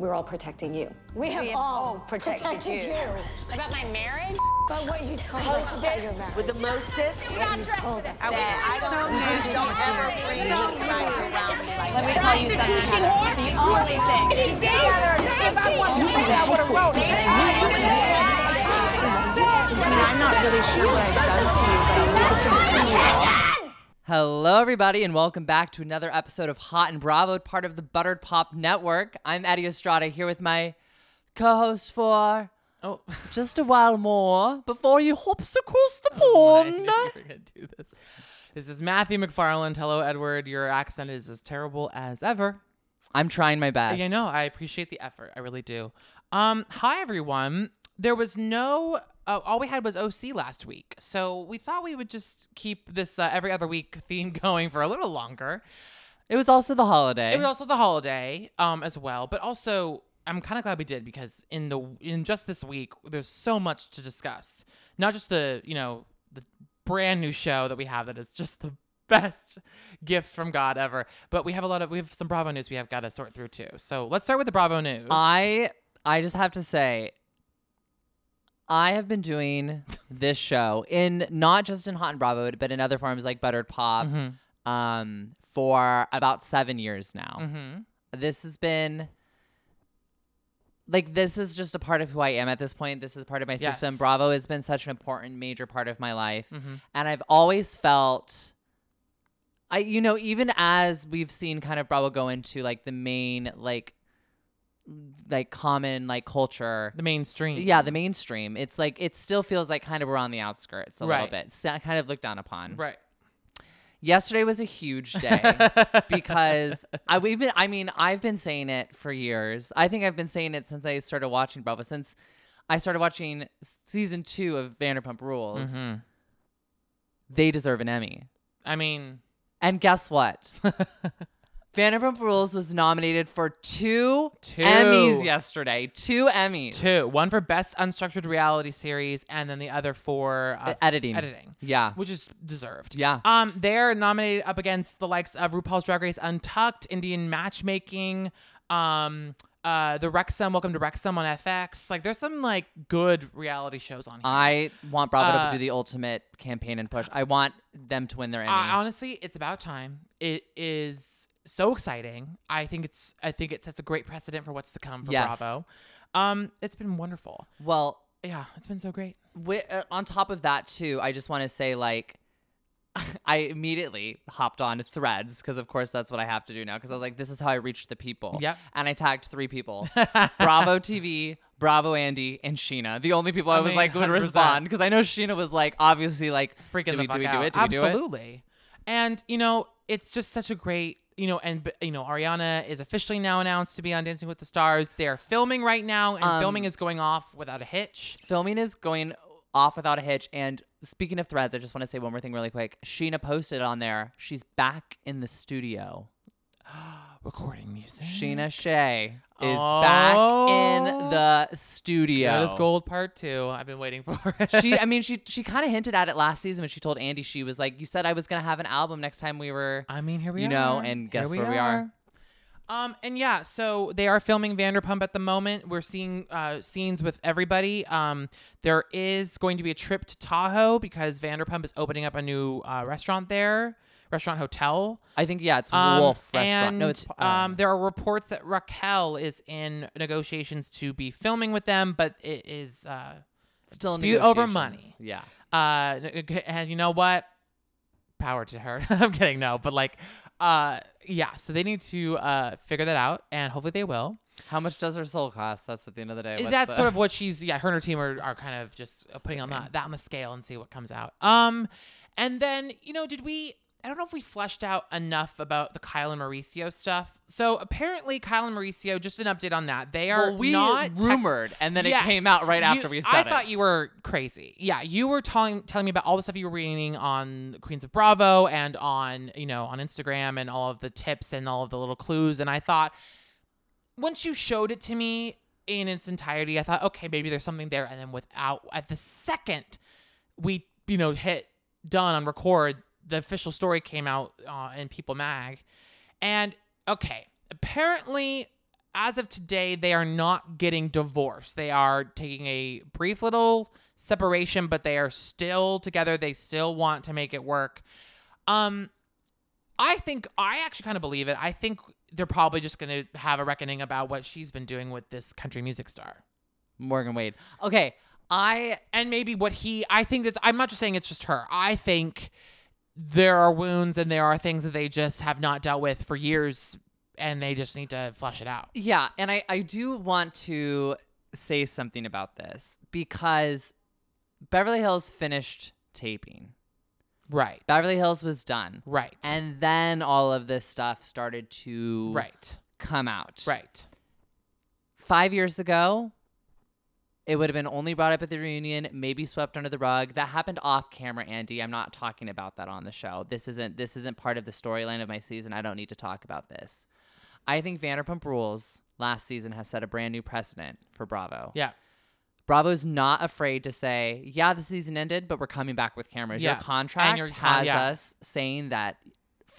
we're all protecting you. We have, have all all protected protected, you. you. About my marriage? But what you told us about your marriage. with the mostest. what you told us. I don't, Please don't ever bring anybody around me like Let me tell you something. Heather. The only thing. If I wanted to say that, I would have wrote it. I mean, I'm not really sure what I've done to you, but I'll take it from you. Hello, everybody, and welcome back to another episode of Hot and Bravo, part of the Buttered Pop Network. I'm Eddie Estrada here with my co-host for Oh, just a while more before you hops across the I pond. knew you were gonna do this. This is Matthew McFarland. Hello, Edward. Your accent is as terrible as ever. I'm trying my best. Yeah, no, I appreciate the effort. I really do. Um, hi everyone. There was no. Uh, all we had was OC last week, so we thought we would just keep this uh, every other week theme going for a little longer. It was also the holiday. It was also the holiday, um, as well. But also, I'm kind of glad we did because in the in just this week, there's so much to discuss. Not just the you know the brand new show that we have that is just the best gift from God ever, but we have a lot of we have some Bravo news we have got to sort through too. So let's start with the Bravo news. I I just have to say I have been doing this show in not just in Hot and Bravo, but in other forms like Buttered Pop, Mm-hmm. um, for about seven years now. Mhm. This has been like this is just a part of who I am at this point. This is part of my system. Bravo has been such an important, major part of my life, Mhm. and I've always felt. I you know even as we've seen kind of Bravo go into like the main like like common like culture the mainstream. yeah the mainstream it's like it still feels like kind of we're on the outskirts a little bit It's kind of looked down upon right. yesterday was a huge day because I we've been I mean I've been saying it for years. I think I've been saying it since I started watching Bravo since I started watching season 2 of Vanderpump Rules. Mm-hmm. They deserve an Emmy. I mean, And guess what? Vanderpump Rules was nominated for two, Two. Emmys yesterday. Two Emmys. two. One for best unstructured reality series, and then the other for uh, editing. Editing. Yeah. which is deserved. Yeah. Um, they're nominated up against the likes of RuPaul's Drag Race Untucked, Indian Matchmaking, um, uh, the Wrexham, Welcome to Wrexham on FX. Like, there's some like good reality shows on here. I want Bravo Uh, to do the ultimate campaign and push. I want them to win their Emmy. Honestly, it's about time. It is so exciting. I think it's I think it sets a great precedent for what's to come for Yes. Bravo. Um, it's been wonderful. well, Yeah, it's been so great. uh, on top of that too i just want to say like i immediately hopped on threads because of course that's what i have to do now because i was like this is how i reach the people Yep. and i tagged three people bravo tv bravo andy and scheana the only people i, I was mean, like would 100%. respond because i know scheana was like obviously like freaking do we, do we do it do we do it Absolutely. And you know, it's just such a great, you know, and you know, Ariana is officially now announced to be on Dancing with the Stars. They are filming right now, and Um, filming is going off without a hitch. filming is going off without a hitch and speaking of threads i just want to say one more thing really quick scheana posted on there she's back in the studio Recording music. Scheana Shay is back in Oh. the studio. That is gold part two. I've been waiting for it. She, I mean, she she kind of hinted at it last season when she told Andy she was like, "You said I was gonna have an album next time we were." I mean, here we are. You are. know, and guess where we are. Um, and yeah, so they are filming Vanderpump at the moment. We're seeing uh, scenes with everybody. Um, there is going to be a trip to Tahoe because Vanderpump is opening up a new uh, restaurant there, restaurant hotel. I think yeah, it's Um, Wolf Restaurant. And no, it's uh, um, there are reports that Raquel is in negotiations to be filming with them, but it is uh, still in dispute over money. Yeah, Uh, and you know what? Power to her. I'm kidding. No, but like, uh, yeah. So they need to uh figure that out, and hopefully they will. how much does her soul cost? That's at the end of the day. what's That's the- sort of what she's. Yeah, her and her team are, are kind of just uh, putting on that that on the scale and see what comes out. Um, and then you know, did we? I don't know if we fleshed out enough about the Kyle and Mauricio stuff. So apparently, Kyle and Mauricio. Just an update on that. They are Well, we not rumored, and then Yes. it came out right You- after we said it. I it. thought you were crazy. Yeah, you were telling telling me about all the stuff you were reading on Queens of Bravo and on you know on Instagram and all of the tips and all of the little clues. And I thought once you showed it to me in its entirety, I thought okay maybe there's something there. And then without at the second we you know hit done on record, the official story came out uh, in People Mag, and okay apparently as of today, they are not getting divorced. They are taking a brief little separation, but they are still together. They still want to make it work. Um, I think I actually kind of believe it. I think they're probably just going to have a reckoning about what she's been doing with this country music star. Morgan Wade. Okay, I and maybe what he I think that I'm not just saying it's just her. I think there are wounds and there are things that they just have not dealt with for years and they just need to flush it out. Yeah, and I I do want to say something about this because Beverly Hills finished taping. Right. Beverly Hills was done. Right. And then all of this stuff started to right. come out. Right. 5 years ago, it would have been only brought up at the reunion, maybe swept under the rug. That happened off camera, Andy. I'm not talking about that on the show. This isn't this isn't part of the storyline of my season. I don't need to talk about this. I think Vanderpump Rules last season has set a brand new precedent for Bravo. Yeah. Bravo's not afraid to say, "Yeah, the season ended, but we're coming back with cameras." Yeah. Your contract your con- has yeah. us saying that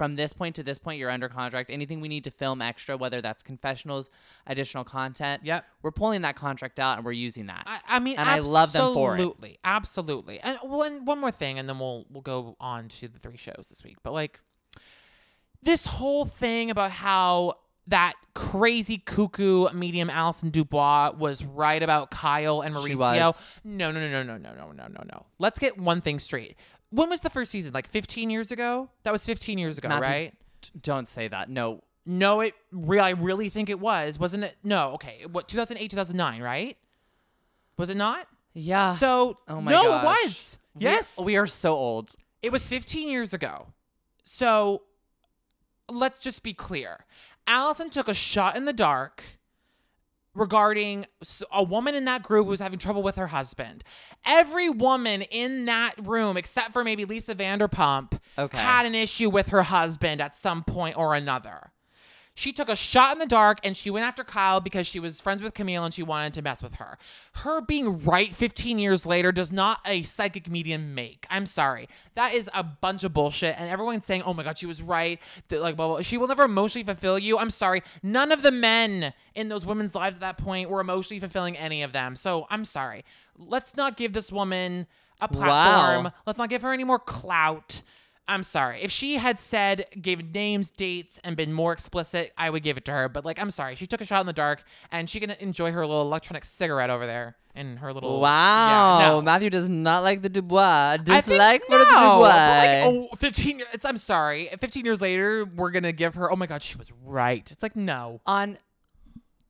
from this point to this point, you're under contract. Anything we need to film extra, whether that's confessionals, additional content, Yep. we're pulling that contract out and we're using that. I, I mean, And I love them for it. Absolutely, absolutely. And one one more thing, and then we'll we'll go on to the three shows this week. But like this whole thing about how that crazy cuckoo medium Allison Dubois was right about Kyle and Mauricio. No, no, no, no, no, no, no, no, no, no. Let's get one thing straight. When was the first season? Like 15 years ago? That was 15 years ago, right? Don't say that. No. No, it re- I really think it was, wasn't it? No, okay. What 2008, 2009, right? Was it not? Yeah. So oh my no, gosh. it was. We- Yes, We, are so old. it was 15 years ago. So let's just be clear. Allison took a shot in the dark regarding a woman in that group who was having trouble with her husband. Every woman in that room, except for maybe Lisa Vanderpump, Okay. had an issue with her husband at some point or another. She took a shot in the dark and she went after Kyle because she was friends with Camille and she wanted to mess with her. Her being right 15 years later does not a psychic medium make. I'm sorry. That is a bunch of bullshit. And everyone's saying, oh my God, she was right. That, like, blah, blah. She will never emotionally fulfill you. I'm sorry. None of the men in those women's lives at that point were emotionally fulfilling any of them. So I'm sorry. Let's not give this woman a platform. Wow. Let's not give her any more clout. I'm sorry. If she had said, gave names, dates, and been more explicit, I would give it to her. But like, I'm sorry. She took a shot in the dark, and she can enjoy her little electronic cigarette over there in her little. Wow. Yeah, no. Matthew does not like the Dubois. Dislike for no, the Dubois. like, oh, 15 years. It's, I'm sorry. 15 years later, we're gonna give her. Oh my God, she was right. It's like no. on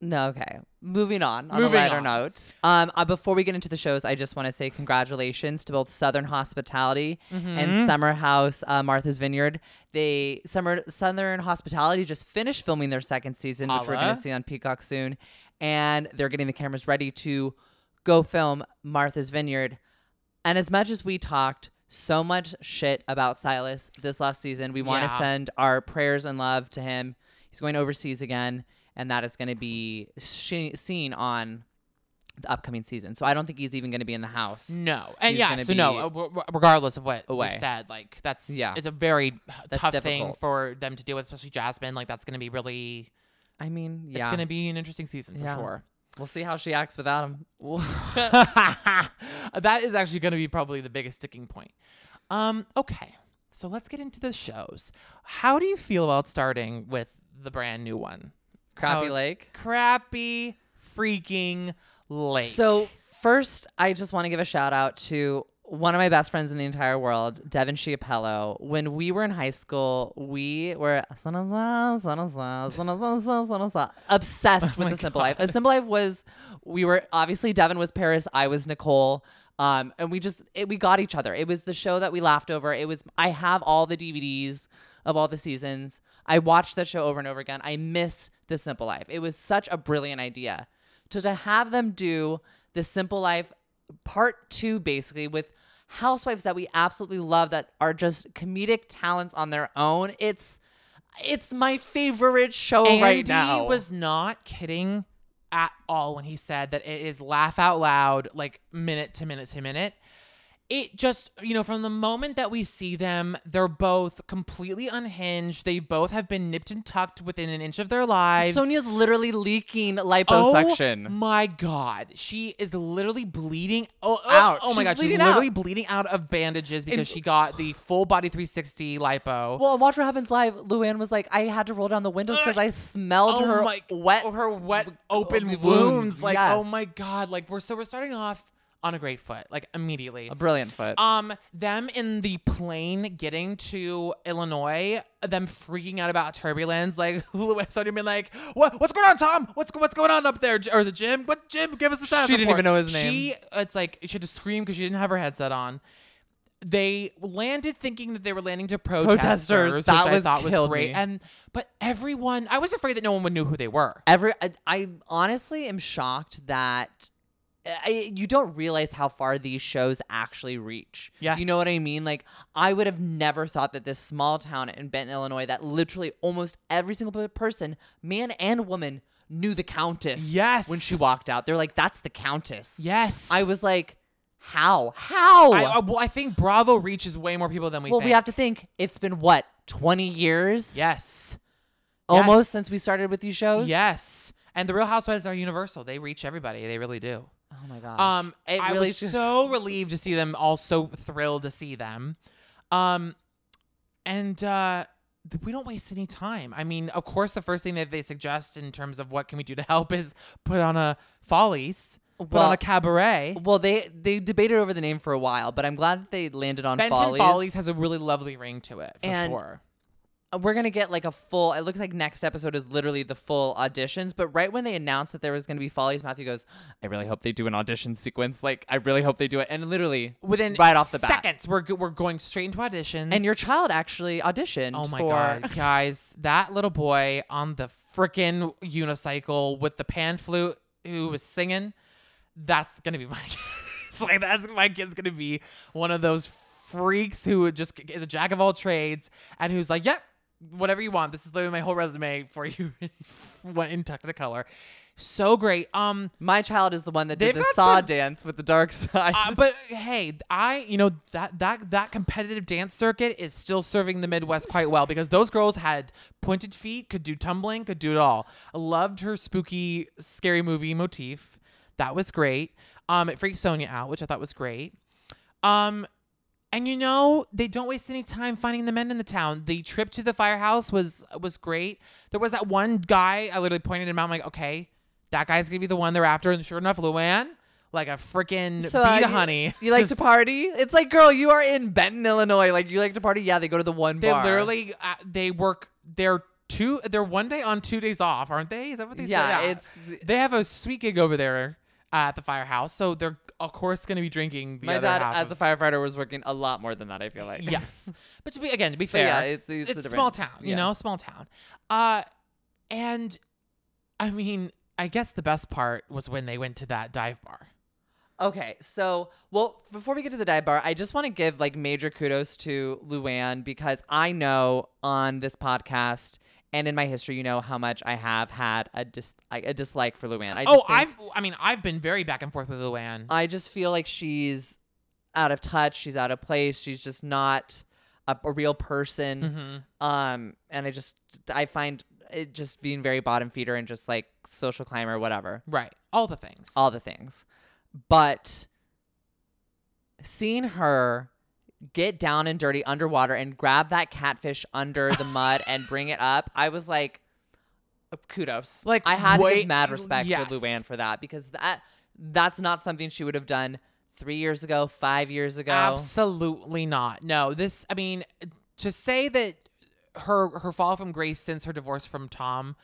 no okay moving on on Moving a lighter on. note um uh, before we get into the shows i just want to say congratulations to both southern hospitality Mm-hmm. and summer house uh, martha's vineyard they summer southern hospitality just finished filming their second season which we're going to see on peacock soon and they're getting the cameras ready to go film martha's vineyard and as much as we talked so much shit about Silas this last season, we want to Yeah. send our prayers and love to him. He's going overseas again, and that is going to be sh- seen on the upcoming season. So I don't think he's even going to be in the house. No, and He's yeah, so no. uh, regardless of what away. we've said, like that's Yeah. it's a very That's tough thing for them to deal with, especially Jasmine. Like that's gonna be really. I mean, yeah, It's gonna be an interesting season for Yeah. sure. we'll see how she acts without him. that is actually going to be probably the biggest sticking point. Um, okay, so let's get into the shows. How do you feel about starting with the brand new one? Crappie Lake. Crappie freaking lake. So first, I just want to give a shout out to one of my best friends in the entire world, Devin Chiapello. When we were in high school, we were obsessed with my the Simple Life. A Simple Life was we were obviously Devin was Paris, I was Nicole. Um, and we just it, we got each other. It was the show that we laughed over. It was I have all the DVDs of all the seasons. I watched that show over and over again. I miss The Simple Life. It was such a brilliant idea. So to have them do The Simple Life part 2 basically with housewives that we absolutely love that are just comedic talents on their own. It's it's my favorite show Andy right now. He was not kidding at all when he said that it is laugh out loud, like minute to minute to minute. It just you know from the moment that we see them they're both completely unhinged they both have been nipped and tucked within an inch of their lives Sonja's literally leaking Oh liposuction. my god, she is literally bleeding oh, oh, Out. Oh my She's god, she's literally out. bleeding out of bandages because And- she got the full body 360 lipo. Well, Watch What Happens Live, Luann was like, I had to roll down the windows because I smelled oh her my wet, her wet open wounds, wounds. Like oh my god, like we're so we're starting off on a great foot, like immediately. a brilliant foot. Um, them in the plane getting to Illinois, them freaking out about turbulence, like Sonja being like, "What? What's going on, Tom? What's what's going on up there?" Or is it Jim? What Jim? Give us the status She didn't even know his name. She, it's like she had to scream because she didn't have her headset on. They landed thinking that they were landing to protesters, Protesters. which That I was- thought was great. me. And but everyone, I was afraid that no one would know who they were. Every, I, I honestly am shocked that I, you don't realize how far these shows actually reach. You know what I mean? Like, I would have never thought that this small town in Benton, Illinois, that literally almost every single person, man and woman, knew the Countess. Yes. When she walked out, they're like, "That's the Countess." Yes, I was like, "How? How?" I, I- well, I think Bravo reaches way more people than we well, think. we have to think. It's been what twenty years, Yes. almost Yes. since we started with these shows. Yes. And the Real Housewives are universal. They reach everybody. They really do. Oh my gosh. Um, it I really was just so relieved to see them. Also thrilled to see them. Um, and uh, we don't waste any time. I mean, of course, the first thing that they suggest in terms of what can we do to help is put on a Follies, put on a cabaret. Well, they they debated over the name for a while, but I'm glad that they landed on Benton Follies. Follies. has a really lovely ring to it, for And- sure. We're gonna get like a full. It looks like next episode is literally the full auditions. But right when they announced that there was gonna be Follies, Matthew goes, "I really hope they do an audition sequence. Like, I really hope they do it." And literally Within right off the bat. seconds, we're we're going straight into auditions. And your child actually auditioned. Oh my for- god, guys, that little boy on the freaking unicycle with the pan flute who was singing, that's gonna be my it's like that's my kid's gonna be one of those freaks who just is a jack of all trades and who's like, yep, whatever you want. This is literally my whole resume for you went in tucked to color. So great. Um My child is the one that did the saw some- dance with the dark side. uh, but hey, I you know that that that competitive dance circuit is still serving the Midwest quite well because those girls had pointed feet, could do tumbling, could do it all. I loved her spooky, scary movie motif. That was great. Um, it freaked Sonja out, which I thought was great. Um, and you know they don't waste any time finding the men in the town. The trip to the firehouse was was great. There was that one guy I literally pointed him out. I'm like, okay, that guy's gonna be the one they're after. And sure enough, Luann, like a freaking So, bee uh, to you- honey. You like Just- to party? It's like, girl, you are in Benton, Illinois. Like, you like to party? Yeah, they go to the one bar. They literally uh, they work. They're two. They're one day on, two days off, aren't they? Is that what they Yeah, say? it's- they have a sweet gig over there at the firehouse, so they're of course going to be drinking. The My other dad, half as a firefighter, was working a lot more than that. I feel like. yes, but to be again to be fair, yeah, it's- it's a a small town, you yeah. know, small town. Uh, and I mean, I guess the best part was when they went to that dive bar. Okay, so well, before we get to the dive bar, I just want to give like major kudos to Luann because I know on this podcast and in my history, you know how much I have had a dis a dislike for Luann. I just oh, I've I mean, I've been very back and forth with Luann. I just feel like she's out of touch. She's out of place. She's just not a, a real person. Mhm. Um, and I just I find it just being very bottom feeder and just like social climber, whatever. Right, all the things. all the things. But seeing her get down and dirty underwater and grab that catfish under the mud and bring it up, I was like, uh, kudos. Like, I had to give mad respect yes. to Luann for that because that that's not something she would have done three years ago, five years ago. Absolutely not. No, this. I mean, to say that her her fall from grace since her divorce from Tom,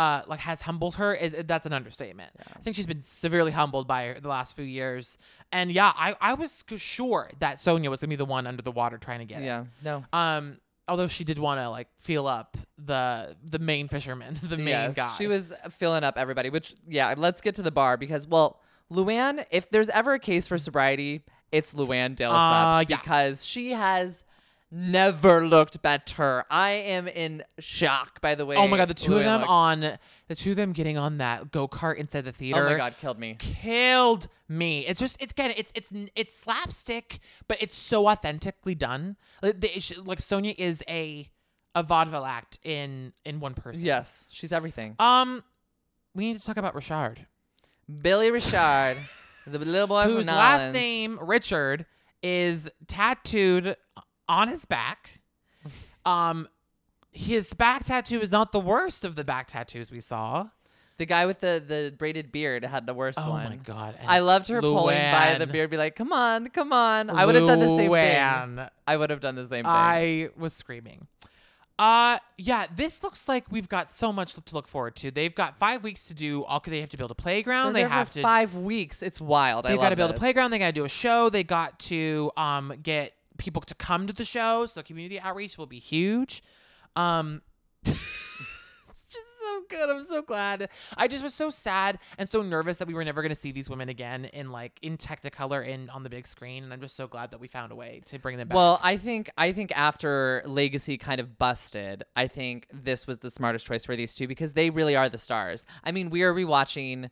uh, like has humbled her is that's an understatement. I think she's been severely humbled by her the last few years. And yeah, I I was sure that Sonja was gonna be the one under the water trying to get Yeah, no. Um. Although she did want to like feel up the the main fisherman, the main Yes, guy. She was filling up everybody, which, yeah, let's get to the bar because, well, Luann, if there's ever a case for sobriety, it's Luann de Uh, yeah. because she has never looked better. I am in shock. By the way. Oh my god, the two of them looks. on the two of them getting on that go kart inside the theater. Oh my god, killed me. killed me. It's just it's again it's it's it's slapstick, but it's so authentically done. Like, like Sonja is a a vaudeville act in in one person. Yes, she's everything. Um, we need to talk about Richard, Billy Richard, the little boy whose last name Richard is tattooed on his back. Um, his back tattoo is not the worst of the back tattoos we saw. The guy with the the braided beard had the worst Oh one. my god! and I loved her pulling by the Luann. beard, be like, "Come on, come on." I would have done the same thing. Luann. I would have done the same thing. I was screaming. Uh yeah, this looks like we've got so much to look forward to. They've got five weeks to do all they have to build a playground. They have to five weeks. It's wild. I they've got to build this. a playground, they gotta do a show, they got to um get people to come to the show, so community outreach will be huge. Um it's just so good. I'm so glad. I just was so sad and so nervous that we were never going to see these women again in like in Technicolor and on the big screen. And I'm just so glad that we found a way to bring them back. Well, I think I think after Legacy kind of busted, I think this was the smartest choice for these two because they really are the stars. I mean, we are rewatching.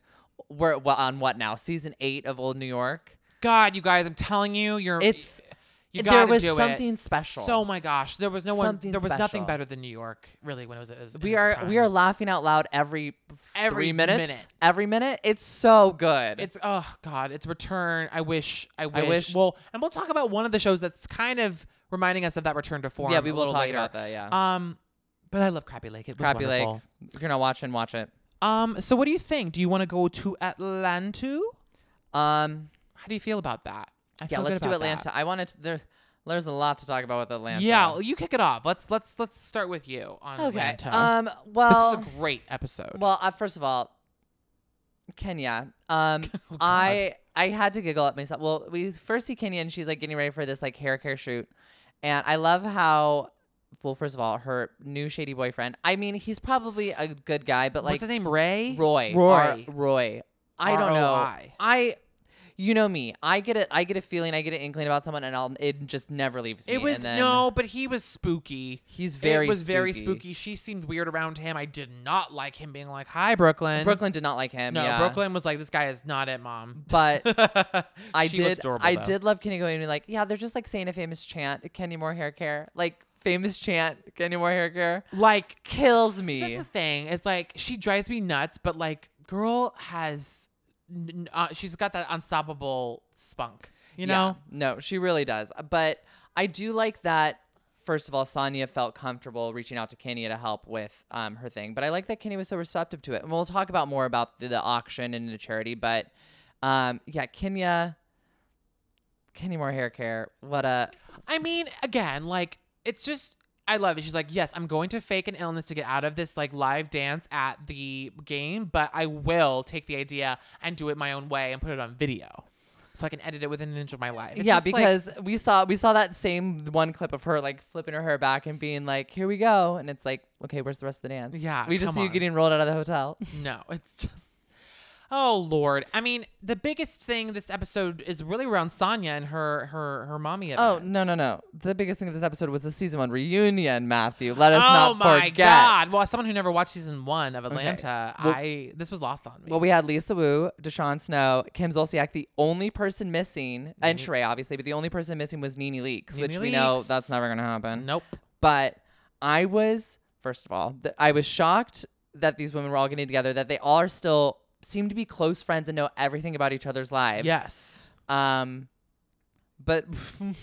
We're well, on what now? Season eight of Old New York. God, you guys, I'm telling you, you're It's you there was something it. special. So my gosh, there was no one. There was nothing better than New York, really, when it was. It was we are we are laughing out loud every, Every three minutes. minute. Every minute. It's so good. It's oh god, it's return. I wish. I wish. wish- Well, and we'll talk about one of the shows that's kind of reminding us of that return to form. yeah. We will talk later. about that. Yeah. Um, but I love Crappie Lake. It was Crappie Lake. If you're not watching, watch it. Um, so what do you think? Do you want to go to Atlanta? Um. How do you feel about that? I Yeah. Let's do Atlanta. that. I wanted. To, there's there's a lot to talk about with Atlanta. Yeah, well, you kick it off. Let's let's let's start with you on Okay. Atlanta. Um. this Well. was a great episode. Well, uh, first of all, Kenya. Um, Oh, I I had to giggle at myself. Well, we first see Kenya and she's like getting ready for this like hair care shoot, and I love how. Well, first of all, her new shady boyfriend. I mean, he's probably a good guy, but like What's his name? Ray. Roy. Roy. R- Roy. I don't know. I. You know me. I get it. I get a feeling. I get an inkling about someone, and I'll. It just never leaves me. It was no, but he was spooky. He's very. it was very spooky. spooky. She seemed weird around him. I did not like him being like, "Hi, Brooklyn." Brooklyn did not like him. No, yeah. Brooklyn was like, "This guy is not it, mom." But I did. adorable, I though. did love Kenya going and like, yeah, they're just like saying a famous chant, Kenya Moore hair care, like famous chant, Kenya Moore hair care, Like, kills that's me. the thing. Is like she drives me nuts, but like, girl has, uh, she's got that unstoppable spunk. You Yeah. know? no, she really does. But I do like that. First of all, Sonia felt comfortable reaching out to Kenya to help with um, her thing, but I like that Kenya was so receptive to it. And we'll talk about more about the, the auction and the charity. But um, yeah, Kenya, Kenny Moore hair care. What a I mean, again, like it's just I love it. She's like, yes, I'm going to fake an illness to get out of this like live dance at the game, but I will take the idea and do it my own way and put it on video, so I can edit it within an inch of my life. It's yeah, just, like- because we saw we saw that same one clip of her like flipping her hair back and being like, "Here we go," and it's like, "Okay, where's the rest of the dance?" Yeah, we just see you getting rolled out of the hotel. no, it's just. Oh Lord! I mean, the biggest thing this episode is really around Sonya and her her her mommy. Oh, event. oh no no no! The biggest thing of this episode was the season one reunion. Matthew, let us know. Oh not my. God! Well, as someone who never watched season one of Atlanta, Well- I this was lost on me. Well, we had Lisa Wu, DeShawn Snow, Kim Zolciak. The only person missing, and Sheree obviously, but the only person missing was NeNe Leakes, which Nene we know that's never gonna happen. nope. But I was, first of all, th- I was shocked that these women were all getting together, that they all are still seem to be close friends and know everything about each other's lives. Yes. Um, but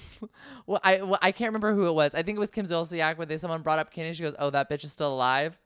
well, I well, I can't remember who it was. I think it was Kim Zolciak when they someone brought up Kenny. She goes, "Oh, that bitch is still alive."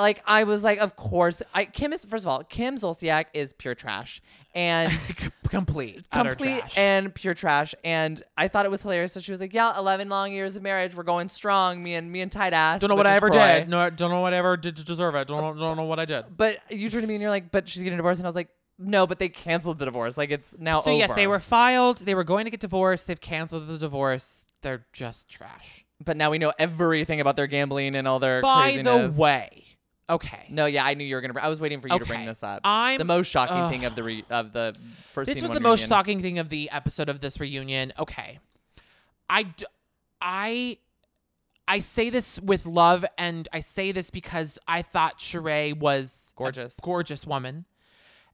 Like I was like, of course. I Kim is first of all, Kim Zolciak is pure trash and complete, utter complete trash. and pure trash. And I thought it was hilarious. So she was like, "Yeah, eleven long years of marriage, we're going strong. Me and me and tight ass." don't know what I ever did. No, don't know what I ever did to deserve it. Don't don't know what I did. But you turned to me and you're like, "But she's getting divorced," and I was like, "No, but they canceled the divorce. Like it's now So yes, they were filed. They were going to get divorced. They've canceled the divorce. They're just trash. But now we know everything about their gambling and all their. By the way, okay. No, yeah, I knew you were gonna. br- I was waiting for you to bring this up. I'm- the most shocking ugh. thing of the re, of the first. This was one the most reunion. shocking thing of the episode of this reunion. Okay, I. D- I I say this with love and I say this because I thought Sheree was a Gorgeous. gorgeous woman.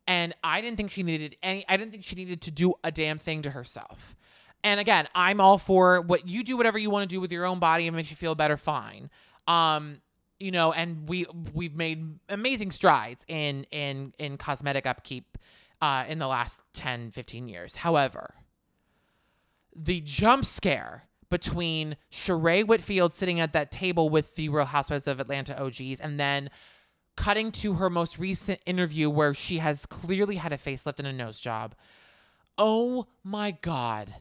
And I didn't think she needed any I didn't think she needed to do a damn thing to herself. And again, I'm all for what you do whatever you want to do with your own body and makes you feel better, fine. Um you know, and we we've made amazing strides in in in cosmetic upkeep uh in the last 10 15 years. However, the jump scare between Sheree Whitfield sitting at that table with the Real Housewives of Atlanta OGs and then cutting to her most recent interview where she has clearly had a facelift and a nose job. Oh my God.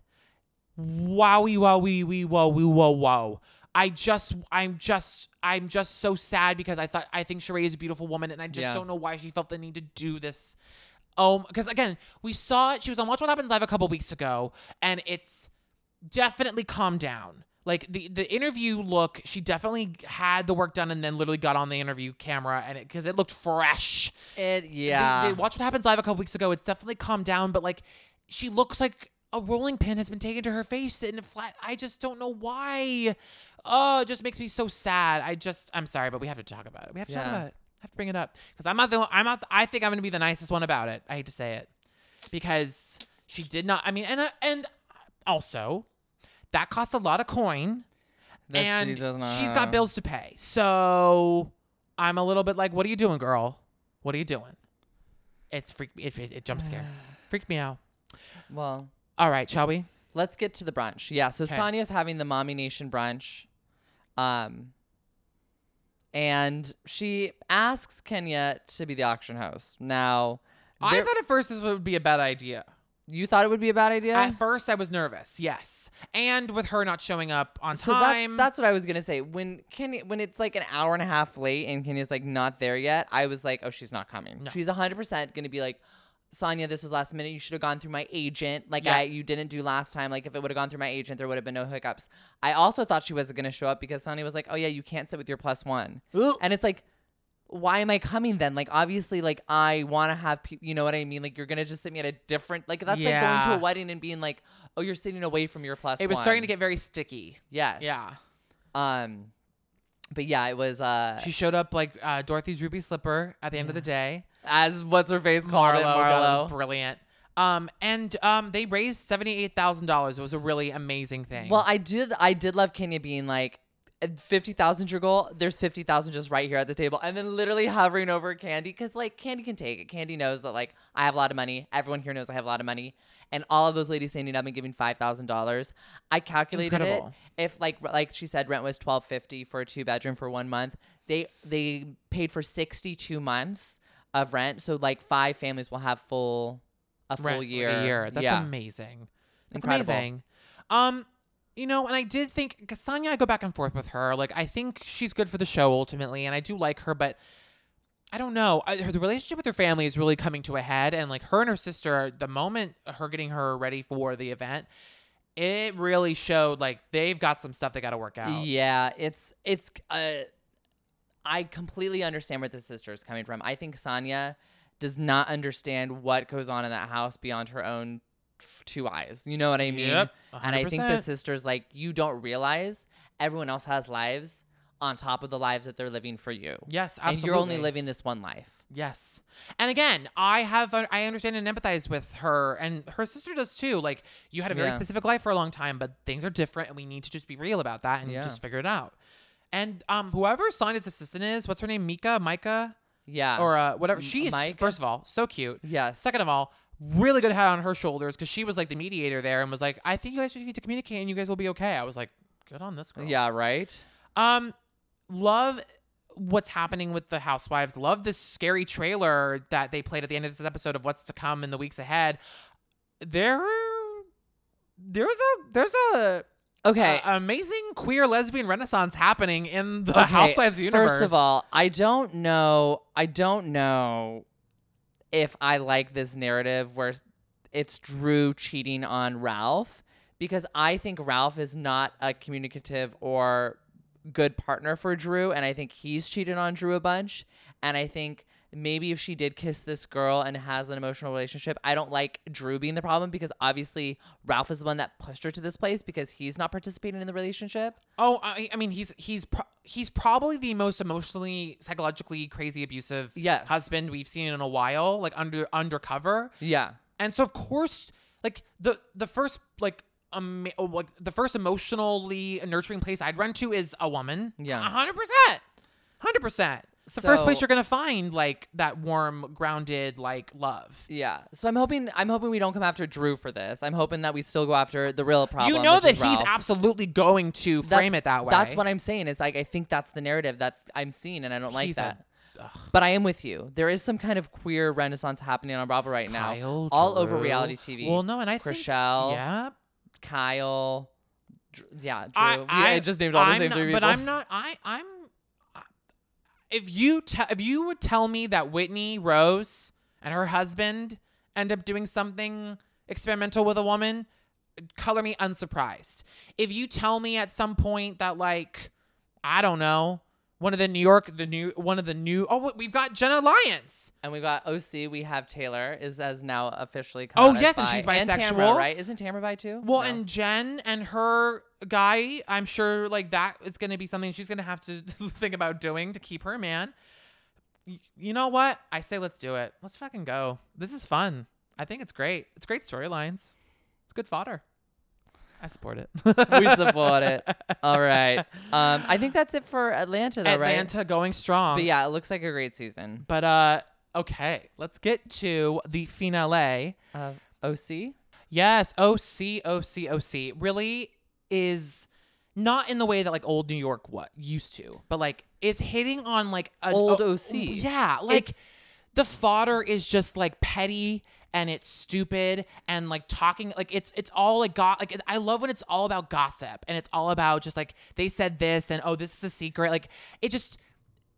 Wowie, wowie, wee, wowie, whoa, whoa. I just, I'm just, I'm just so sad because I thought, I think Sheree is a beautiful woman and I just Yeah. don't know why she felt the need to do this. Oh, because again, we saw it. She was on Watch What Happens Live a couple weeks ago, and it's definitely calmed down. Like the the interview look, she definitely had the work done, and then literally got on the interview camera, and it because it, looked fresh. It yeah. Watch What Happens Live a couple weeks ago. It's definitely calmed down, but like she looks like a rolling pin has been taken to her face in a flat. I just don't know why. Oh, it just makes me so sad. I just, I'm sorry, but we have to talk about it. We have to talk about it. I have to bring it up because I'm not the. I'm not. I think I'm going to be the nicest one about it. I hate to say it because she did not. I mean, and uh, and also that costs a lot of coin That she and does not she's got bills to pay. So I'm a little bit like, what are you doing, girl? What are you doing? It's freak me. It, it, it jump scare. Freaked me out. Well, All right, shall we? let's get to the brunch. Yeah, so Okay. Sonia's having the Mommy Nation brunch. Um and she asks Kenya to be the auction host. Now, I thought at first this would be a bad idea. you thought it would be a bad idea? At first, I was nervous. Yes, and with her not showing up on so time. So that's that's what I was gonna say. When Kenya, when it's like an hour and a half late and Kenya's like not there yet, I was like, oh, she's not coming. No. She's hundred percent gonna be like, Sonia, this was last minute. You should have gone through my agent, like Yeah. I you didn't do last time. Like if it would have gone through my agent, there would have been no hiccups. I also thought she wasn't gonna show up because Sonia was like, oh yeah, you can't sit with your plus one, Ooh. and it's like. Why am I coming then? Like obviously, like I want to have people. You know what I mean? Like you're gonna just sit me at a different. Like that's like going to a wedding and being like, oh, you're sitting away from your plus. it was one. starting to get very sticky. yes. Yeah, Um, but yeah, it was uh she showed up like uh, Dorothy's ruby slipper at the end of the day. As what's her face called Marlo, it, Marlo. was brilliant. Um, and um, they raised seventy eight thousand dollars. It was a really amazing thing. Well, I did I did love Kenya being like fifty thousand your goal. There's fifty thousand just right here at the table, and then literally hovering over Kandi because like Kandi can take it. Kandi knows that like I have a lot of money. Everyone here knows I have a lot of money, and all of those ladies standing up and giving five thousand dollars. I calculated Incredible. it. If like like she said, rent was twelve fifty for a two bedroom for one month. They they paid for sixty two months of rent, so like five families will have full a full Rent year. A year. That's yeah. amazing. That's Incredible. amazing. Um, you know, and I did think Sonya, I go back and forth with her. Like, I think she's good for the show ultimately, and I do like her, but I don't know. I, her, the relationship with her family is really coming to a head, and like her and her sister, the moment her getting her ready for the event, it really showed like they've got some stuff they got to work out. Yeah, it's it's. Uh, I completely understand where the sister is coming from. I think Sonia does not understand what goes on in that house beyond her own two eyes. You know what I mean? Yep, and I think the 100%. sister's like, you don't realize everyone else has lives on top of the lives that they're living for you. Yes, absolutely. And you're only living this one life. Yes. And again, I have I understand and empathize with her and her sister does too. Like you had a very Yeah. specific life for a long time, but things are different and we need to just be real about that and Yeah. just figure it out. And um whoever Sonia's assistant is, what's her name? Mika, Micah Yeah. or uh whatever. She is Micah? first of all, so cute. yes. Second of all, really good head on her shoulders because she was like the mediator there and was like, I think you guys just need to communicate and you guys will be okay. I was like, good on this girl. Yeah. Right. Um, love what's happening with the housewives. Love this scary trailer that they played at the end of this episode of what's to come in the weeks ahead. There, there's a there's a, Okay. a amazing queer lesbian renaissance happening in the Okay, housewives universe. First of all, I don't know. I don't know if I like this narrative where it's Drew cheating on Ralph because I think Ralph is not a communicative or good partner for Drew, and I think he's cheated on Drew a bunch, and I think maybe if she did kiss this girl and has an emotional relationship, I don't like Drew being the problem because obviously Ralph is the one that pushed her to this place because he's not participating in the relationship. Oh, I, I mean, he's he's pro- he's probably the most emotionally, psychologically crazy, abusive Yes. husband we've seen in a while, like under undercover. Yeah. And so, of course, like the the first like um like the first emotionally nurturing place I'd run to is a woman. Yeah. a hundred percent, hundred percent. It's the first place you're gonna find like that warm, grounded like love. Yeah. So I'm hoping I'm hoping we don't come after Drew for this. I'm hoping that we still go after the real problem. you know that he's Ralph. absolutely going to That's- frame it that way. That's what I'm saying. Is like I think that's the narrative that's I'm seeing, and I don't like He's a- that. but I am with you. There is some kind of queer renaissance happening on Bravo right now, Kyle, all over reality TV. Well, no, and I think Chrishell, yeah, Kyle, Dr- yeah, Drew. I, Yeah, I, I just named all the I'm same not- three But. I'm not. I I'm. If you te- if you would tell me that Whitney Rose and her husband end up doing something experimental with a woman, color me unsurprised. If you tell me at some point that like I don't know. One of the New York, the new one of the new. Oh, we've got Jenna Lyons. And we've got OC. We have Taylor is as now officially. Oh, come out as yes, and she's And Tamra, bisexual. right? Isn't Tamara bi too? Well, No. and Jen and her guy, I'm sure like that is going to be something she's going to have to think about doing to keep her man. Y- You know what? I say let's do it. Let's fucking go. This is fun. I think it's great. It's great storylines. It's good fodder. I support it. we support it. All right. Um, I think that's it for Atlanta, though, right? Atlanta going strong. But yeah, it looks like a great season. But uh okay, let's get to the finale. Uh, OC. Yes, OC, OC, OC really is not in the way that like old New York what used to, but like is hitting on like an Old oh, OC. Yeah, like It's- the fodder is just like petty and it's stupid and like talking like it's it's all like got like it, I love when it's all about gossip and it's all about just like they said this and oh this is a secret like it just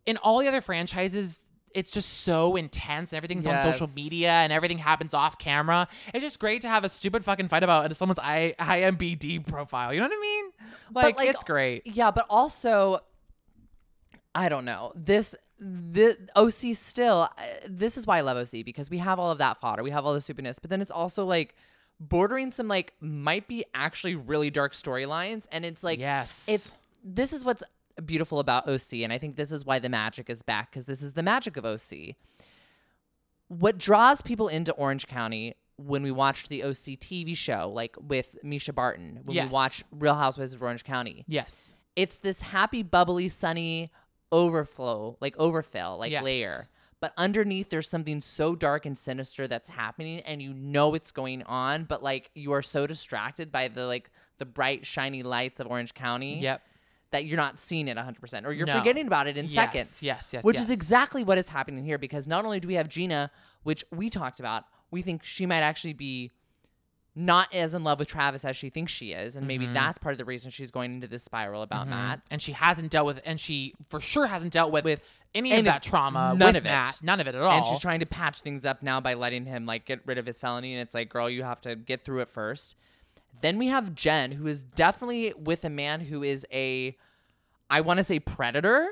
in all the other franchises it's just so intense and everything's on social media and everything happens off camera. It's just great to have a stupid fucking fight about someone's I IMBD profile. You know what I mean? Like, like, it's great. Yeah, but also, I don't know. This the OC still. uh, This is why I love OC because we have all of that fodder. We have all the stupidness, but then it's also like bordering some like might be actually really dark storylines, and it's like Yes. it's this is what's beautiful about OC, and I think this is why the magic is back because this is the magic of OC. What draws people into Orange County when we watch the OC TV show, like with Mischa Barton, when Yes. we watch Real Housewives of Orange County, Yes. it's this happy, bubbly, sunny overflow, like overfill, like Yes. layer. But underneath, there's something so dark and sinister that's happening, and you know it's going on, but like you are so distracted by the like the bright, shiny lights of Orange County Yep. that you're not seeing it 100%, or you're No. forgetting about it in seconds. Yes, seconds. yes, yes, Which yes. is exactly what is happening here because not only do we have Gina, which we talked about, we think she might actually be not as in love with Travis as she thinks she is, and maybe Mm-hmm. that's part of the reason she's going into this spiral about Matt. And she hasn't dealt with, and she for sure hasn't dealt with, With any any- of that trauma. none with of it. Matt. None of it at all. And she's trying to patch things up now by letting him like get rid of his felony. And it's like, girl, you have to get through it first. Then we have Jen, who is definitely with a man who is a, I want to say predator.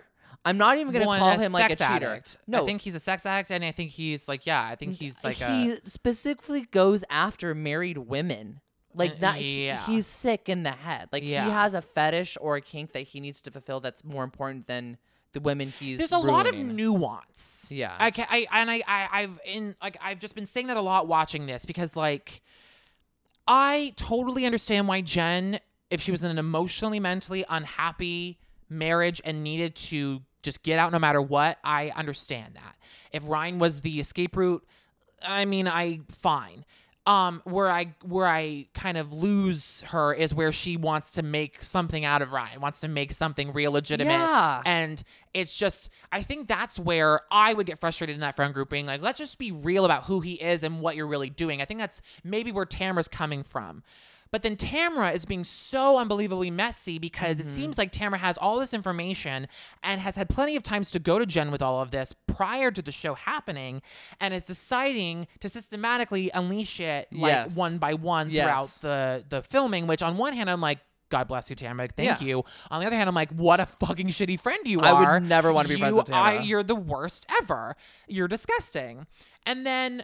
I'm not even gonna call him like a sex cheater. addict. No, I think he's a sex addict, and I think he's like, yeah, I think he's like he a. specifically goes after married women. Like Uh, that, he- yeah. he's sick in the head. Like Yeah. he has a fetish or a kink that he needs to fulfill. That's more important than the women he's. There's a lot of nuance. Yeah. I, ca- I and I, I I've in like I've just been saying that a lot watching this because like I totally understand why Jen, if she was in an emotionally, mentally unhappy marriage and needed to just get out no matter what, I understand that. If Ryan was the escape route, I mean, I fine. Um, where I where I kind of lose her is where she wants to make something out of Ryan, wants to make something real legitimate. Yeah. And it's just I think that's where I would get frustrated in that friend group being like, let's just be real about who he is and what you're really doing. I think that's maybe where Tamara's coming from. But then Tamara is being so unbelievably messy because Mm-hmm. it seems like Tamara has all this information and has had plenty of times to go to Jen with all of this prior to the show happening and is deciding to systematically unleash it like Yes. one by one Yes. throughout the the filming, which on one hand I'm like, God bless you, Tamara. Thank Yeah. you. On the other hand, I'm like, what a fucking shitty friend you are. I would never wanna be friends with Tamara. I, you're the worst ever. You're disgusting. And then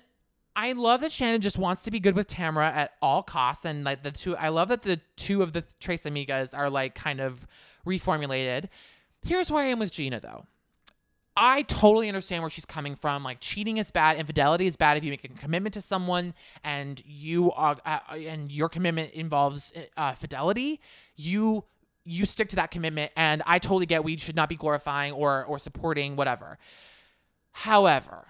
I love that Shannon just wants to be good with Tamara at all costs, and like the two. I love that the two of the Tres Amigas are like kind of reformulated. Here's where I am with Gina though. I totally understand where she's coming from. Like cheating is bad, infidelity is bad if you make a commitment to someone and you are uh, and your commitment involves uh, fidelity. You you stick to that commitment, and I totally get we should not be glorifying or or supporting whatever. However,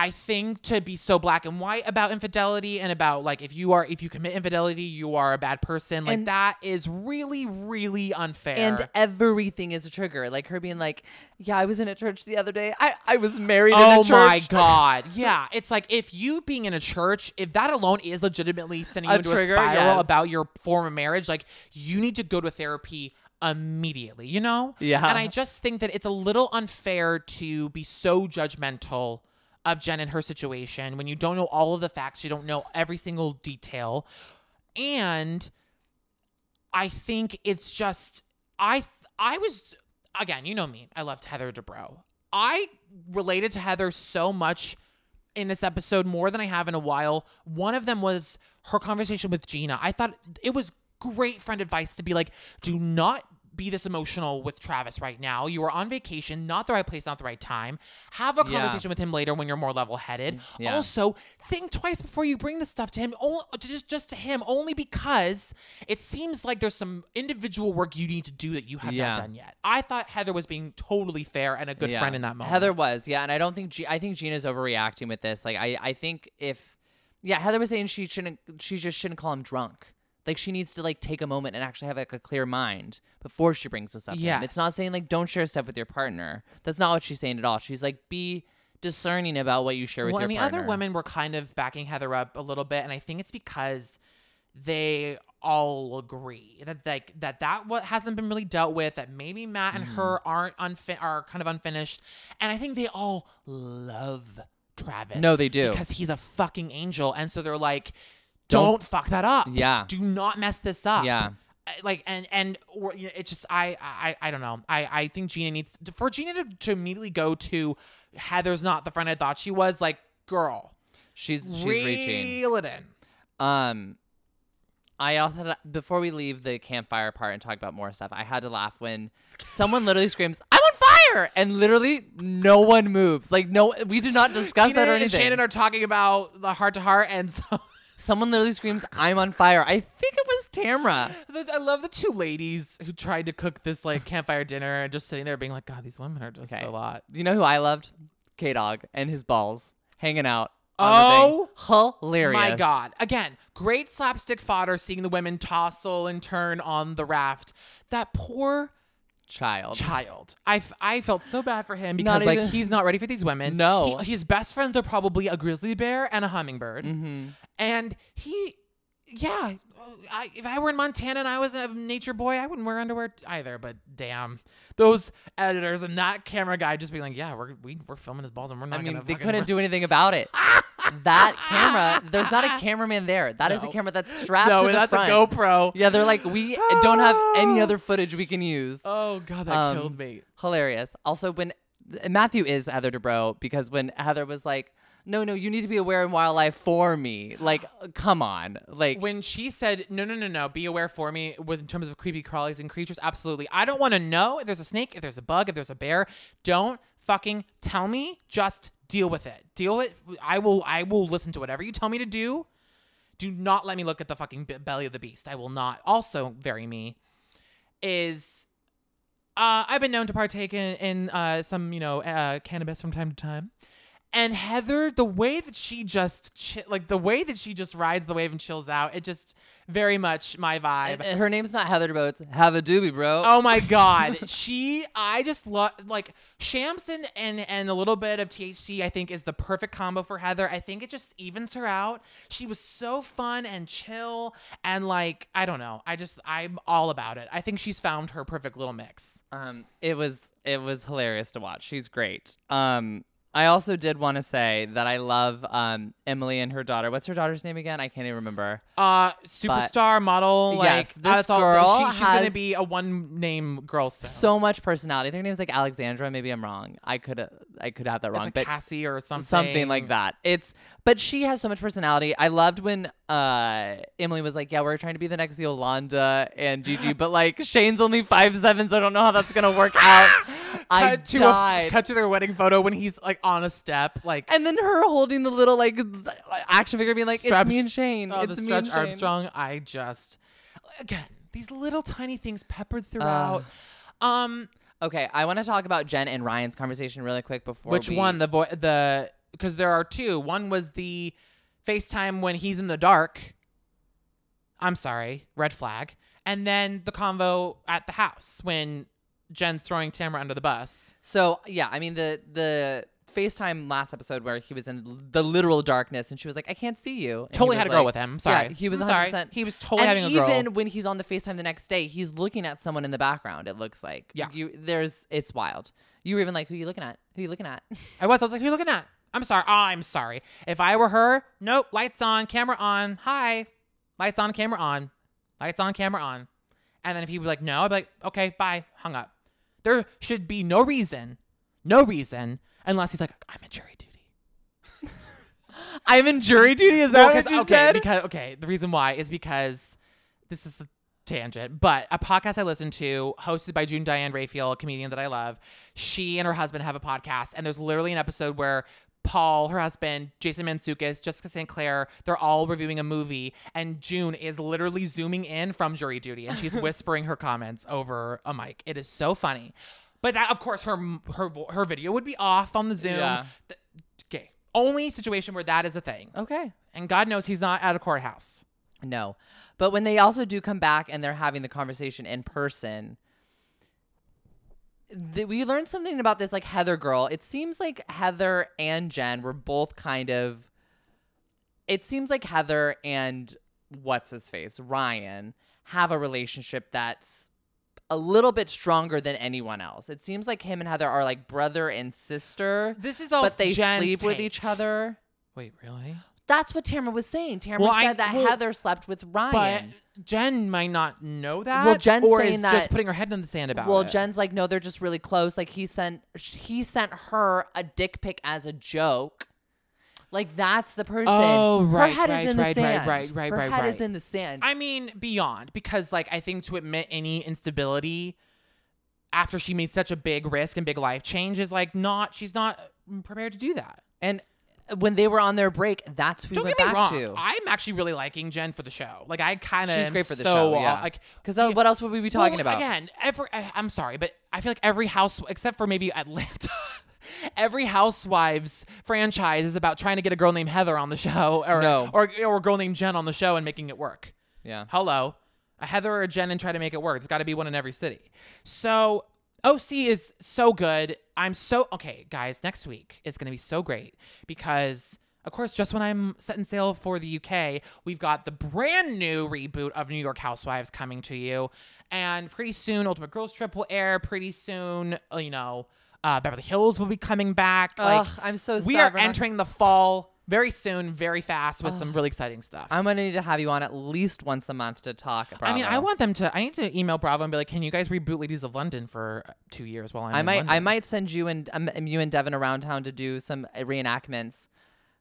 I think to be so black and white about infidelity and about like if you are if you commit infidelity, you are a bad person. Like And- that is really really unfair. And everything is a trigger. Like her being like, "Yeah, I was in a church the other day. I, I was married in Oh a church." my god. Yeah. It's like if you being in a church, if that alone is legitimately sending you A into trigger, a spiral yes. about your former marriage, like you need to go to therapy immediately, you know? Yeah. And I just think that it's a little unfair to be so judgmental of Jen and her situation when you don't know all of the facts, you don't know every single detail. And I think it's just I I was again, you know me. I loved Heather Dubrow. I related to Heather so much in this episode more than I have in a while. One of them was her conversation with Gina. I thought it was great friend advice to be like, do not be this emotional with Travis right now. You are on vacation, not the right place, not the right time. Have a Yeah. conversation with him later when you're more level headed. Mm, yeah. Also, think twice before you bring the stuff to him, just just to him, only because it seems like there's some individual work you need to do that you have Yeah. not done yet. I thought Heather was being totally fair and a good Yeah. friend in that moment. Heather was, yeah, and I don't think G- I think Gina's overreacting with this. Like I I think if yeah, Heather was saying she shouldn't she just shouldn't call him drunk. Like she needs to like take a moment and actually have like a clear mind before she brings this up. Yeah. It's not saying like don't share stuff with your partner. That's not what she's saying at all. She's like be discerning about what you share with well, your and the other women were kind of backing Heather up a little bit, and I think it's because they all agree that like that that what hasn't been really dealt with. That maybe Matt and her Mm-hmm. aren't unfi- are kind of unfinished, and I think they all love Travis. No, they do. because he's a fucking angel, and so they're like, don't, Don't- fuck that up. Yeah. do not mess this up. Yeah. Like and and or you know, it's just I I I don't know. I I think Gina needs to, for Gina to, to immediately go to Heather's not the friend I thought she was. Like, girl, she's she's reel reaching. it in. Um, I also had, before we leave the campfire part and talk about more stuff, I had to laugh when someone literally screams, "I'm on fire!" and literally no one moves. Like no, we did not discuss Gina that or anything and. Shannon are talking about the heart to heart, and so someone literally screams, "I'm on fire!" I think it was Tamra. the- I love the two ladies who tried to cook this like campfire dinner and just sitting there being like, God, these women are just Okay. a lot. Do you know who I loved? K Dog and his balls hanging out. Oh, on the oh thing. hilarious! My God. Again, great slapstick fodder seeing the women tossle and turn on the raft. That poor child. child. I, f- I felt so bad for him Not because like even- he's not ready for these women. No. He- his best friends are probably a grizzly bear and a hummingbird. Mm-hmm. And he, yeah, I, if I were in Montana and I was a nature boy, I wouldn't wear underwear either. But damn, those editors and that camera guy just being like, yeah, we're we, we're filming his balls and we're not I mean, gonna. they couldn't do anything about it. that camera, there's not a cameraman there. That is a camera that's strapped No, to the that's front. a GoPro. Yeah, they're like, we don't have any other footage we can use. Oh god, that Um, killed me. Hilarious. Also, when Matthew is Heather Dubrow, because when Heather was like, no, no, you need to be aware in wildlife for me. Like, come on. Like, when she said no no no no be aware for me with in terms of creepy crawlies and creatures absolutely. I don't want to know if there's a snake if there's a bug if there's a bear. Don't fucking tell me. Just deal with it. Deal with i will i will listen to whatever you tell me to do. Do not let me look at the fucking belly of the beast. I will not. Also very me is uh, I've been known to partake in, in uh, some, you know, uh, cannabis from time to time. And Heather, the way that she just chi- like the way that she just rides the wave and chills out, it just very much my vibe. and her name's not Heather Dubrow. It's Have a doobie, bro. Oh my god, she I just love like Shams and, and and a little bit of THC. I think is the perfect combo for Heather. I think it just evens her out. She was so fun and chill and like I don't know. I just I'm all about it. I think she's found her perfect little mix. Um, it was it was hilarious to watch. She's great. Um, I also did want to say that I love um, Emily and her daughter. What's her daughter's name again? I can't even remember. Uh, superstar model. Like Yes, this that's all- girl she- she's gonna be a one name girl. So much personality. I think her name's like Alexandra. Maybe I'm wrong. I could I could have that wrong, like but Cassie or something. something like that. It's but she has so much personality. I loved when uh Emily was like, "Yeah, we're trying to be the next Yolanda and Gigi, but like Shane's only five seven, so I don't know how that's gonna work out." I Cut to, died. a, cut to their wedding photo when he's like on a step, like and then her holding the little like action figure, being like, Stretch- "It's me and Shane. oh, it's the me Stretch and Shane." Armstrong. I just again these little tiny things peppered throughout. um, Okay, I want to talk about Jen and Ryan's conversation really quick before. which we- one? The vo- the because there are two. One was the FaceTime when he's in the dark. I'm sorry, red flag. And then the convo at the house when Jen's throwing Tamra under the bus. So yeah, I mean the the FaceTime last episode where he was in the literal darkness and she was like, I can't see you. And Totally had a girl with him. Sorry. Yeah, he was I'm 100%. sorry. He was totally and having a girl. even when he's on the FaceTime the next day, he's looking at someone in the background, it looks like. Yeah. You there's it's wild. You were even like, Who you looking at? Who you looking at? I was. I was like, who you looking at? I'm sorry. Oh, I'm sorry. If I were her, nope. Lights on, camera on. Hi. Lights on, camera on. Lights on, camera on. And then if he was like, no, I'd be like, okay, bye. Hung up. There should be no reason, no reason, unless he's like, I'm in jury duty. I'm in jury duty, is that 'cause- what you okay, said? because okay, the reason why is because this is a tangent, but a podcast I listen to, hosted by June Diane Raphael, a comedian that I love. She and her husband have a podcast, and there's literally an episode where Paul, her husband, Jason Mantzoukas, Jessica St. Clair, they're all reviewing a movie, and June is literally zooming in from jury duty, and she's whispering her comments over a mic. It is so funny. But that, of course, her her her video would be off on the Zoom. Yeah. Th- Okay, only situation where that is a thing. Okay. And God knows he's not at a courthouse. No. But when they also do come back and they're having the conversation in person, th- we learned something about this like Heather girl. It seems like Heather and Jen were both kind of it seems like Heather and what's his face, Ryan, have a relationship that's a little bit stronger than anyone else. It seems like him and Heather are like brother and sister. This is all but they Jen's sleep with each other. Wait, really? That's what Tamra was saying. Tamra Well, said I- that well, Heather slept with Ryan. But. Jen might not know that. Well, Jen's or saying is that- just putting her head in the sand about well, it. Well, Jen's like, no, they're just really close. Like he sent he sent her a dick pic as a joke. Like that's the person. Oh, right, Her head right, is in the right, right, sand. right, right, Her right, head is in the sand. I mean, beyond because like I think to admit any instability after she made such a big risk and big life change is like not she's not prepared to do that. and when they were on their break, that's who we Don't went get me back wrong. to. I'm actually really liking Jen for the show. Like I kind of She's great for the so, show. uh, Yeah. Like Because what else would we be talking Well, about? Again, every I- I'm sorry, but I feel like every house except for maybe Atlanta. Every Housewives franchise is about trying to get a girl named Heather on the show, or No. or, or a girl named Jen on the show and making it work. Yeah. Hello, a Heather or a Jen and try to make it work. There's got to be one in every city. So OC is so good. I'm so okay, guys. Next week is going to be so great because. Of course, just when I'm setting sail for the UK, we've got the brand new reboot of New York Housewives coming to you. And pretty soon, Ultimate Girls Trip will air. Pretty soon, uh, you know, uh, Beverly Hills will be coming back. Ugh, I'm so we sad are entering the fall very soon, very fast with some really exciting stuff. I'm gonna need to have you on at least once a month to talk. About I mean, I want them to. I need to email Bravo and be like, "Can you guys reboot Ladies of London for uh, two years while I'm I in might I might send you and um, you and Devin around town to do some reenactments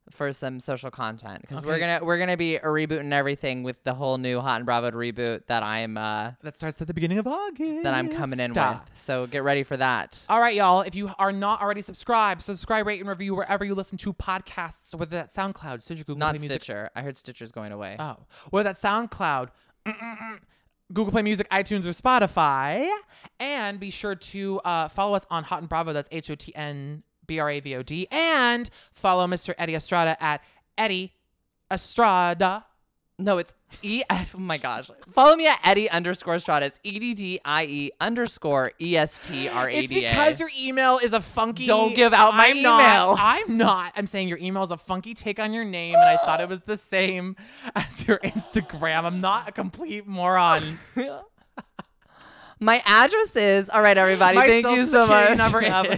for some social content because we're gonna we're gonna be rebooting everything with the whole new Hot and Bravo reboot that I'm uh, That starts at the beginning of August. that I'm coming in Stop. with. So get ready for that. All right, y'all. If you are not already subscribed, subscribe, rate, and review wherever you listen to podcasts, whether that's SoundCloud, Stitcher, Google Not Play Music. Stitcher. I heard Stitcher's going away. Oh, whether that's SoundCloud, mm-mm-mm, Google Play Music, iTunes, or Spotify. And be sure to uh, follow us on Hot and Bravo. That's H O T N B R A V O D. And follow Mr. Eddie Estrada at Eddie Estrada. No, it's E. Oh my gosh. Follow me at Eddie underscore Strada. It's E D D I E underscore E S T R A It's because your email is a funky. Don't give out my I'm Not, email. I'm not. I'm saying your email is a funky take on your name, and I thought it was the same as your Instagram. I'm not a complete moron. My address is all right, everybody. My thank you so much.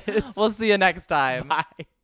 we'll see you next time. Bye.